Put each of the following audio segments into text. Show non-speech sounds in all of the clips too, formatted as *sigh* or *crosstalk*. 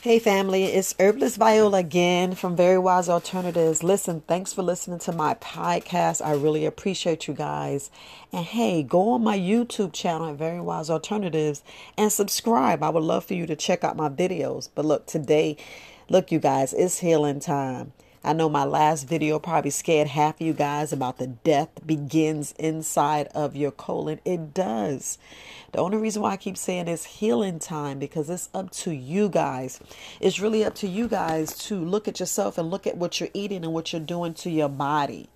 Hey family, it's Herbalist Viola again from Very Wise Alternatives. Listen, thanks for listening to my podcast. I really appreciate you guys. And hey, go on my YouTube channel at Very Wise Alternatives and subscribe. I would love for you to check out my videos. But look, today, look, you guys, it's healing time. I know my last video probably scared half of you guys about the death begins inside of your colon. It does. The only reason why I keep saying it's healing time because it's up to you guys. It's really up to you guys to look at yourself and look at what you're eating and what you're doing to your body.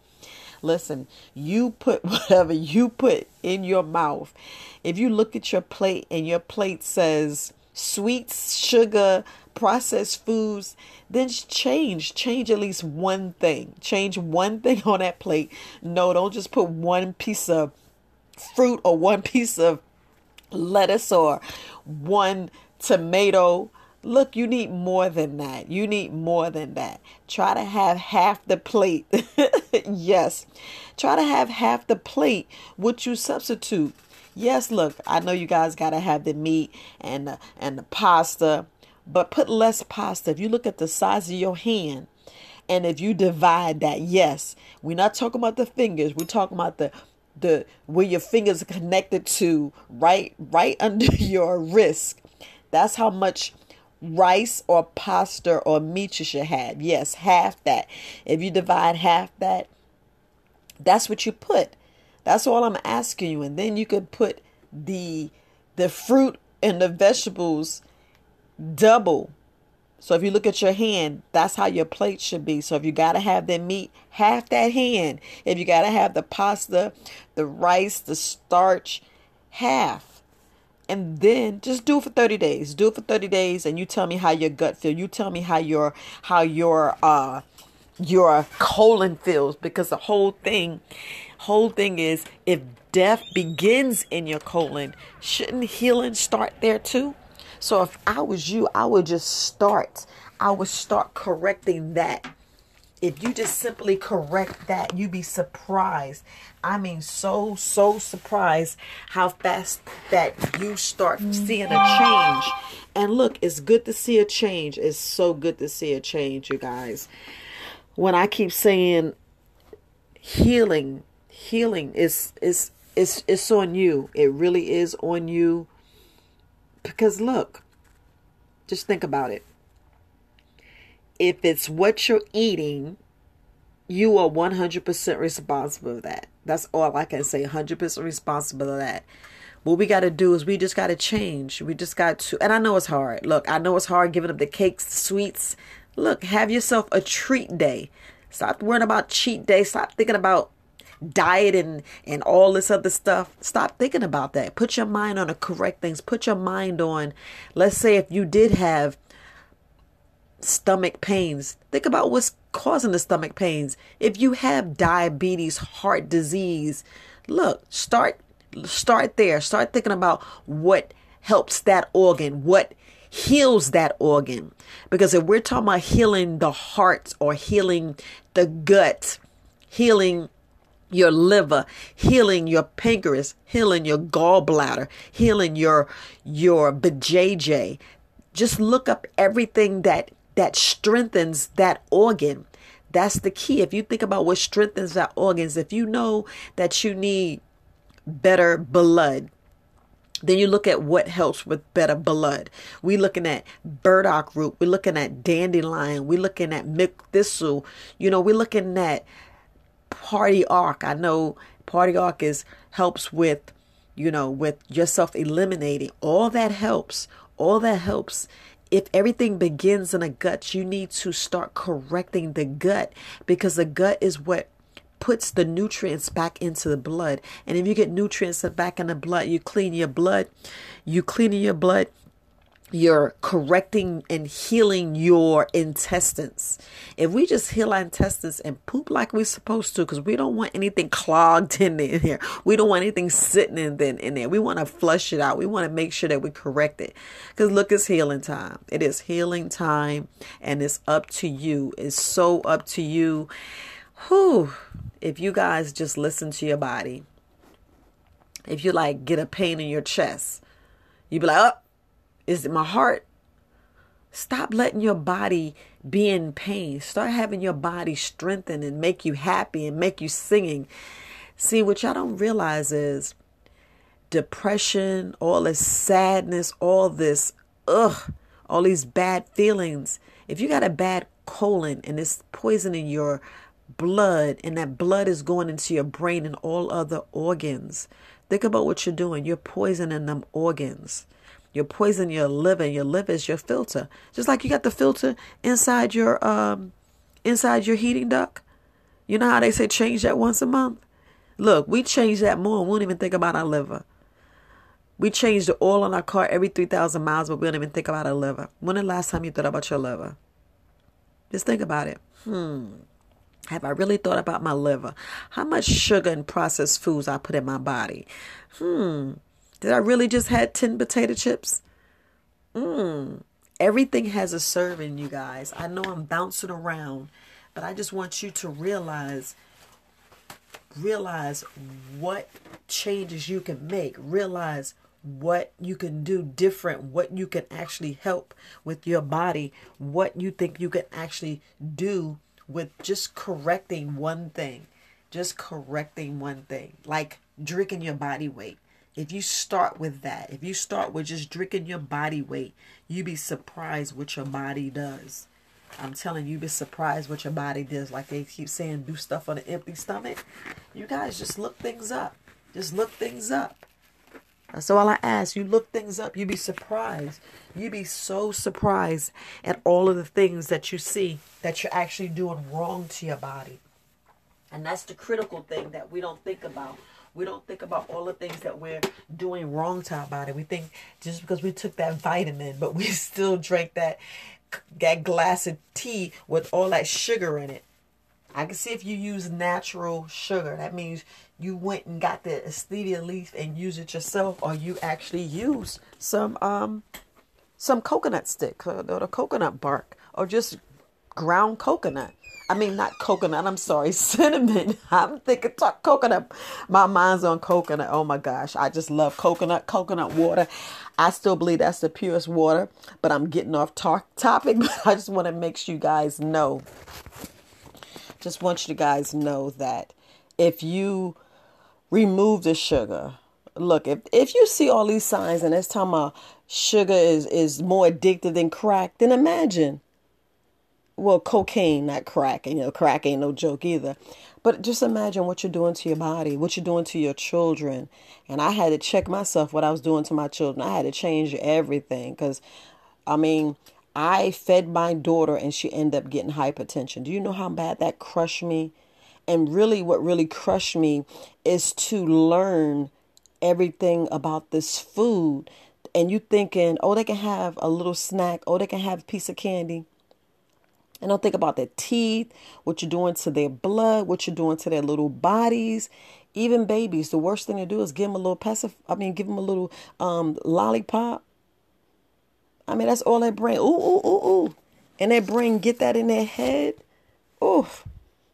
Listen, you put *laughs* whatever you put in your mouth. If you look at your plate and your plate says sweets, sugar, processed foods, then change. Change at least one thing. Change one thing *laughs* on that plate. No, don't just put one piece of fruit or one *laughs* piece of lettuce or one tomato. Look, you need more than that. You need more than that. Try to have half the plate. *laughs* yes. Try to have half the plate what you substitute. Yes, look, I know you guys got to have the meat and the, and the pasta, but put less pasta. If you look at the size of your hand, and if you divide that, yes, we're not talking about the fingers. We're talking about the the where your fingers are connected to right right *laughs* under your wrist. That's how much rice or pasta or meat you should have. Yes, half that. If you divide half that, that's what you put. That's all I'm asking you. And then you could put the the fruit and the vegetables double. So if you look at your hand, that's how your plate should be. So if you got to have the meat, half that hand. If you got to have the pasta, the rice, the starch, half. And then just do it for 30 days. Do it for 30 days and you tell me how your gut feel. You tell me how your how your uh your colon feels because the whole thing whole thing is if death begins in your colon, shouldn't healing start there too? So if I was you, I would just start. I would start correcting that. If you just simply correct that, you'd be surprised. I mean, so, so surprised how fast that you start seeing a change. And look, it's good to see a change. It's so good to see a change, you guys. When I keep saying healing, healing is is is it's on you. It really is on you. Because look, just think about it. If it's what you're eating, you are 100% responsible for that. That's all I can say. 100% responsible for that. What we got to do is we just got to change. We just got to, and I know it's hard. Look, I know it's hard giving up the cakes, the sweets. Look, have yourself a treat day. Stop worrying about cheat day. Stop thinking about diet and and all this other stuff stop thinking about that. Put your mind on the correct things. Put your mind on let's say if you did have stomach pains think about what's causing the stomach pains. If you have diabetes heart disease look start start there. Start thinking about what helps that organ what heals that organ. Because if we're talking about healing the heart or healing the gut healing your liver, healing your pancreas, healing your gallbladder, healing your your BJJ. Just look up everything that that strengthens that organ. That's the key. If you think about what strengthens that organs, if you know that you need better blood, then you look at what helps with better blood. We looking at burdock root. We're looking at dandelion. We're looking at milk thistle. You know, we're looking at pau d'arco. I know pau d'arco is helps with, you know, with yourself eliminating. All that helps. All that helps. If everything begins in a gut, you need to start correcting the gut because the gut is what puts the nutrients back into the blood. And if you get nutrients back in the blood, you clean your blood, you clean your blood, you're correcting and healing your intestines. If we just heal our intestines and poop like we're supposed to, because we don't want anything clogged *laughs* in there, we don't want anything sitting in, in there. We want to flush it out. We want to make sure that we correct it. Because look, it's healing time. It is healing time, and it's up to you. It's so up to you. Whew. If you guys just listen to your body, if you like get a pain in your chest, you be like, oh, is it my heart? Stop letting your body be in pain. Start having your body strengthen and make you happy and make you singing. See, what y'all don't realize is depression, all this sadness, all this, ugh, all these bad feelings. If you got a bad colon and it's poisoning your blood and that blood is going into your brain and all other organs, think about what you're doing. You're poisoning them organs. You're poisoning your liver. and Your liver is your filter. Just like you got the filter inside your um inside your heating duct. You know how they say change that once a month? Look, we change that more. We won't even think about our liver. We change the oil on our car every 3,000 miles, but we don't even think about our liver. When the last time you thought about your liver? Just think about it. Hmm. Have I really thought about my liver? How much sugar and processed foods I put in my body? Hmm. Did I really just had 10 potato chips? Hmm. Everything has a serving, you guys. I know I'm bouncing around, but I just want you to realize realize what changes you can make. Realize what you can do different, what you can actually help with your body, what you think you can actually do with just correcting one thing. Just correcting one thing, like drinking your body weight. If you start with that, if you start with just drinking your body weight, you be surprised what your body does. I'm telling you, you be surprised what your body does. Like they keep saying, do stuff on an empty stomach. You guys just look things up. Just look things up. That's all I ask. You look things up. You be surprised. You be so surprised at all of the things that you see that you're actually doing wrong to your body. And that's the critical thing that we don't think about. We don't think about all the things that we're doing wrong to our body. We think just because we took that vitamin, but we *laughs* still drank that that glass of tea with all that sugar in it. I can see if you use natural sugar. That means you went and got the stevia leaf and use it yourself, or you actually use some um some coconut stick or, or the coconut bark, or just ground coconut. I mean, not coconut. I'm sorry, *laughs* cinnamon. I'm thinking talk coconut. My mind's on coconut. Oh my gosh, I just love coconut. Coconut water. I still believe that's the purest water. But I'm getting off topic. *laughs* But I just want to make sure you guys know just want you guys know that if you remove the sugar, look, if, if you see all these signs and it's talking about sugar is, is more addictive than crack, then imagine. Well, cocaine, not crack, and you know, crack ain't no joke either. But just imagine what you're doing to your body, what you're doing to your children. And I had to check myself what I was doing to my children. I had to change everything because, I mean, I fed my daughter and she ended up getting hypertension. Do you know how bad that crushed me? And really, what really crushed me is to learn everything about this food. And you thinking, oh, they can have a little snack, oh, they can have a piece of candy. And don't think about their teeth, what you're doing to their blood, what you're doing to their little bodies. Even babies, the worst thing to do is give them a little passive. I mean, give them a little um, lollipop I mean, that's all they bring. Ooh, ooh, ooh, ooh. And they bring, get that in their head. Oof.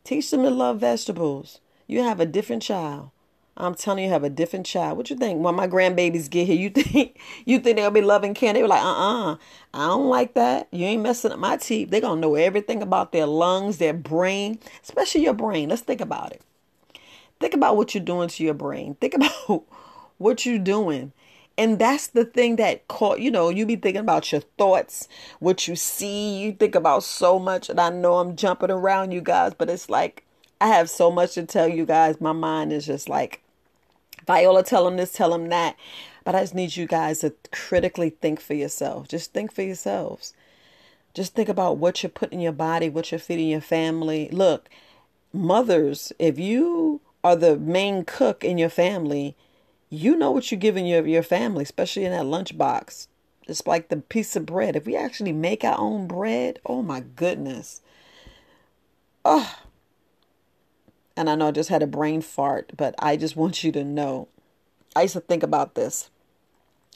Teach them to love vegetables. You have a different child. I'm telling you, have a different child. What you think? When my grandbabies get here, you *laughs* think you think they'll be loving candy? They were like, uh-uh. I don't like that. You ain't messing up my teeth. They're gonna know everything about their lungs, their brain, especially your brain. Let's think about it. Think about what you're doing to your brain. Think *laughs* about what you're doing and that's the thing that caught you know you be thinking about your thoughts what you see you think about so much and i know i'm jumping around you guys but it's like i have so much to tell you guys my mind is just like viola tell them this tell them that but i just need you guys to critically think for yourself just think for yourselves just think about what you're putting in your body what you're feeding your family look mothers if you are the main cook in your family you know what you're giving your, your family, especially in that lunchbox. It's like the piece of bread. If we actually make our own bread, oh my goodness. Oh. And I know I just had a brain fart, but I just want you to know. I used to think about this.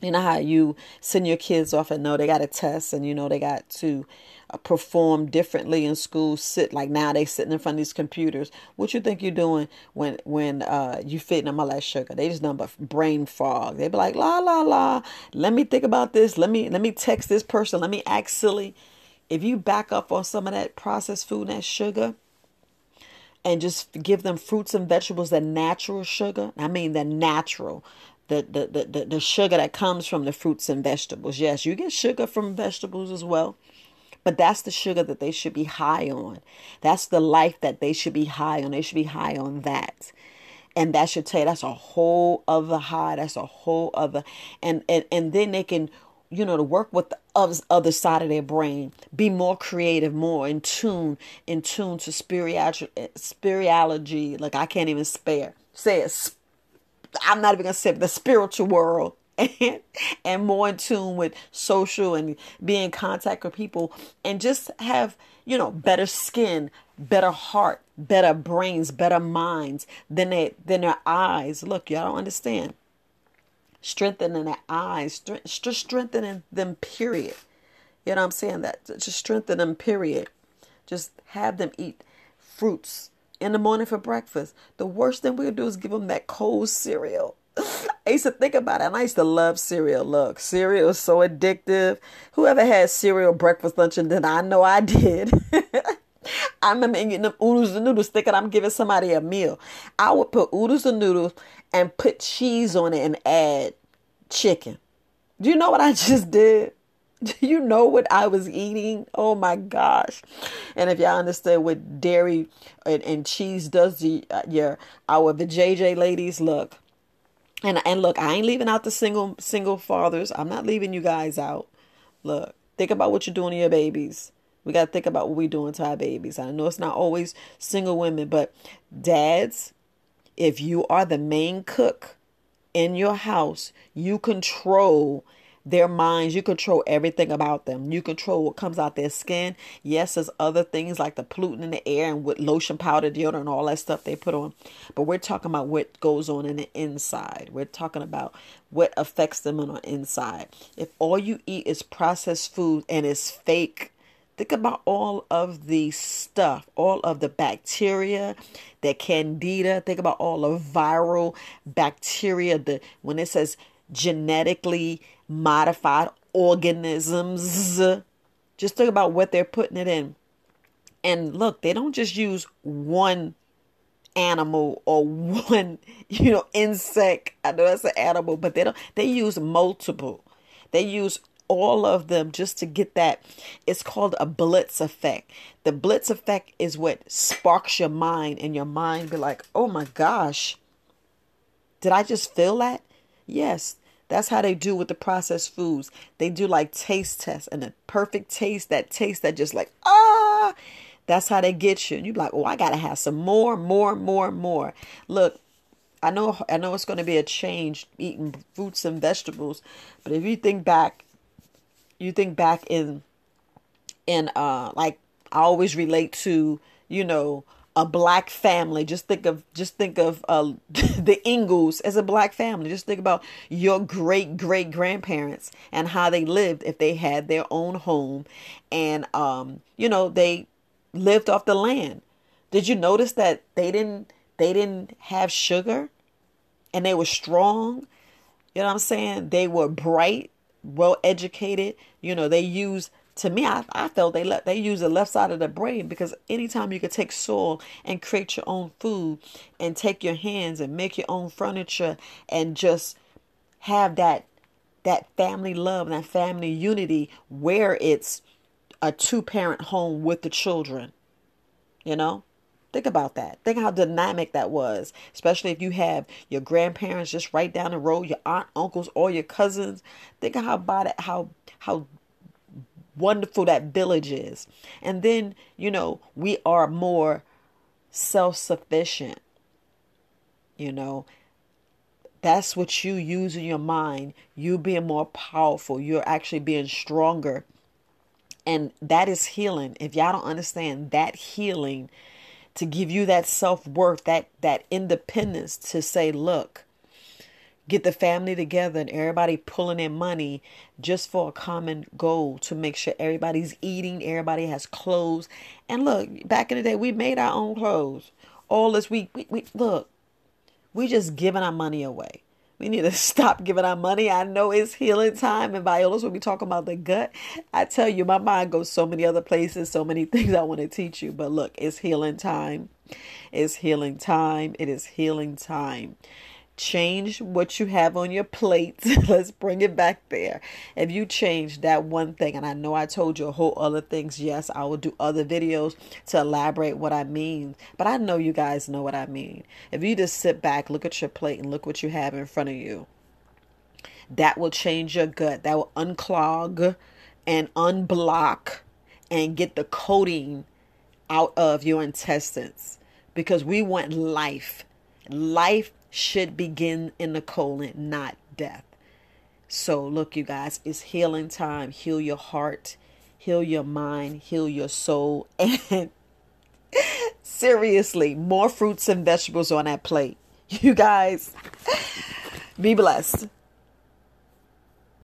you know how you send your kids off and know they got a test and you know they got to uh, perform differently in school sit like now they sitting in front of these computers. What you think you're doing when when uh you fitting them all that sugar? They just number brain fog. They be like la la la. Let me think about this. Let me let me text this person. Let me act silly. If you back up on some of that processed food and that sugar and just give them fruits and vegetables that natural sugar i mean the natural the, the, the, the sugar that comes from the fruits and vegetables. Yes, you get sugar from vegetables as well, but that's the sugar that they should be high on. That's the life that they should be high on. They should be high on that. And that should tell you that's a whole other high. That's a whole other and and, and then they can you know to work with the other side of their brain be more creative more in tune in tune to spirituality eh, spirituality like i can't even spare. Say it. I'm not even gonna say the spiritual world. And, *laughs* and more in tune with social and be in contact with people and just have you know better skin better heart better brains better minds than they than their eyes. Look y'all don't understand strengthening their eyes just strengthening them period you know what i'm saying that just strengthen them period just have them eat fruits in the morning for breakfast. The worst thing we could do is give them that cold cereal. *laughs* I used to think about it, and I used to love cereal. Look, cereal is so addictive. Whoever had cereal breakfast, lunch, and dinner, I know I did. *laughs* I remember eating them oodles and noodles, thinking I'm giving somebody a meal. I would put oodles and noodles and put cheese on it and add chicken. Do you know what I *laughs* just did? Do you know what I was eating? Oh my gosh. And if y'all understand what dairy and, and cheese does to uh, your our the JJ ladies, look. And and look, I ain't leaving out the single single fathers. I'm not leaving you guys out. Look, think about what you're doing to your babies. We got to think about what we're doing to our babies. I know it's not always single women, but dads, if you are the main cook in your house, you control their minds. You control everything about them. You control what comes out their skin. Yes, there's other things like the pollutant in the air and with lotion, powder, deodorant, all that stuff they put on. But we're talking about what goes on in the inside. We're talking about what affects them on the inside. If all you eat is processed food and it's fake, think about all of the stuff, all of the bacteria, the candida. Think about all the viral bacteria. The when it says genetically modified organisms. Just think about what they're putting it in. And look, they don't just use one animal or one, *laughs* you know, insect. I know that's an animal, but they don't they use multiple. They use all of them just to get that it's called a blitz effect. The blitz effect is what sparks your mind and your mind be like, "Oh my gosh. Did I just feel that?" Yes, that's how they do with the processed foods. They do like taste tests and a perfect taste, that taste that just like, ah, that's how they get you. And you're like, oh, I gotta have some more, more, more, more. Look, I know I know it's gonna be a change eating fruits and vegetables, but if you think back, you think back in in uh like I always relate to, you know, a black family. Just think of just think of uh, *laughs* the Ingalls as a black family. Just think about your great great grandparents and how they lived if they had their own home, and um, you know they lived off the land. Did you notice that they didn't they didn't have sugar, and they were strong. You know what I'm saying? They were bright, well educated. You know they use to me, I, I felt they let they use the left side of the brain because anytime you could take soil and create your own food and take your hands and make your own furniture and just have that that family love and that family unity where it's a two parent home with the children. You know? Think about that. Think how dynamic that was, especially if you have your grandparents just right down the road, your aunt, uncles, or your cousins. Think how about it, how how wonderful that village is. And then, you know, we are more self sufficient. You know, that's what you use in your mind. You being more powerful, you're actually being stronger. And that is healing. If y'all don't understand that healing to give you that self worth, that that independence to say, look, get the family together and everybody pulling in money just for a common goal to make sure everybody's eating, everybody has clothes. And look, back in the day, we made our own clothes. All this week, we, we look, we just giving our money away. We need to stop giving our money. I know it's healing time. And Viola's when we talk about the gut, I tell you, my mind goes so many other places, so many *laughs* things I want to teach you. But look, it's healing time. It's healing time. It is healing time change what you have on your plate. *laughs* Let's bring it back there. If you change that one thing, and I know I told you a whole other things, yes, I will do other videos to elaborate what I mean, but I know you guys know what I mean. If you just sit back, look at your plate, and look what you have in front of you, that will change your gut. That will unclog and unblock and get the coating out of your intestines because we want life. Life should begin in the colon, not death. So, look, you guys, it's healing time. Heal your heart, heal your mind, heal your soul. *laughs* And seriously, more fruits and vegetables on that plate. *laughs* You guys, be blessed.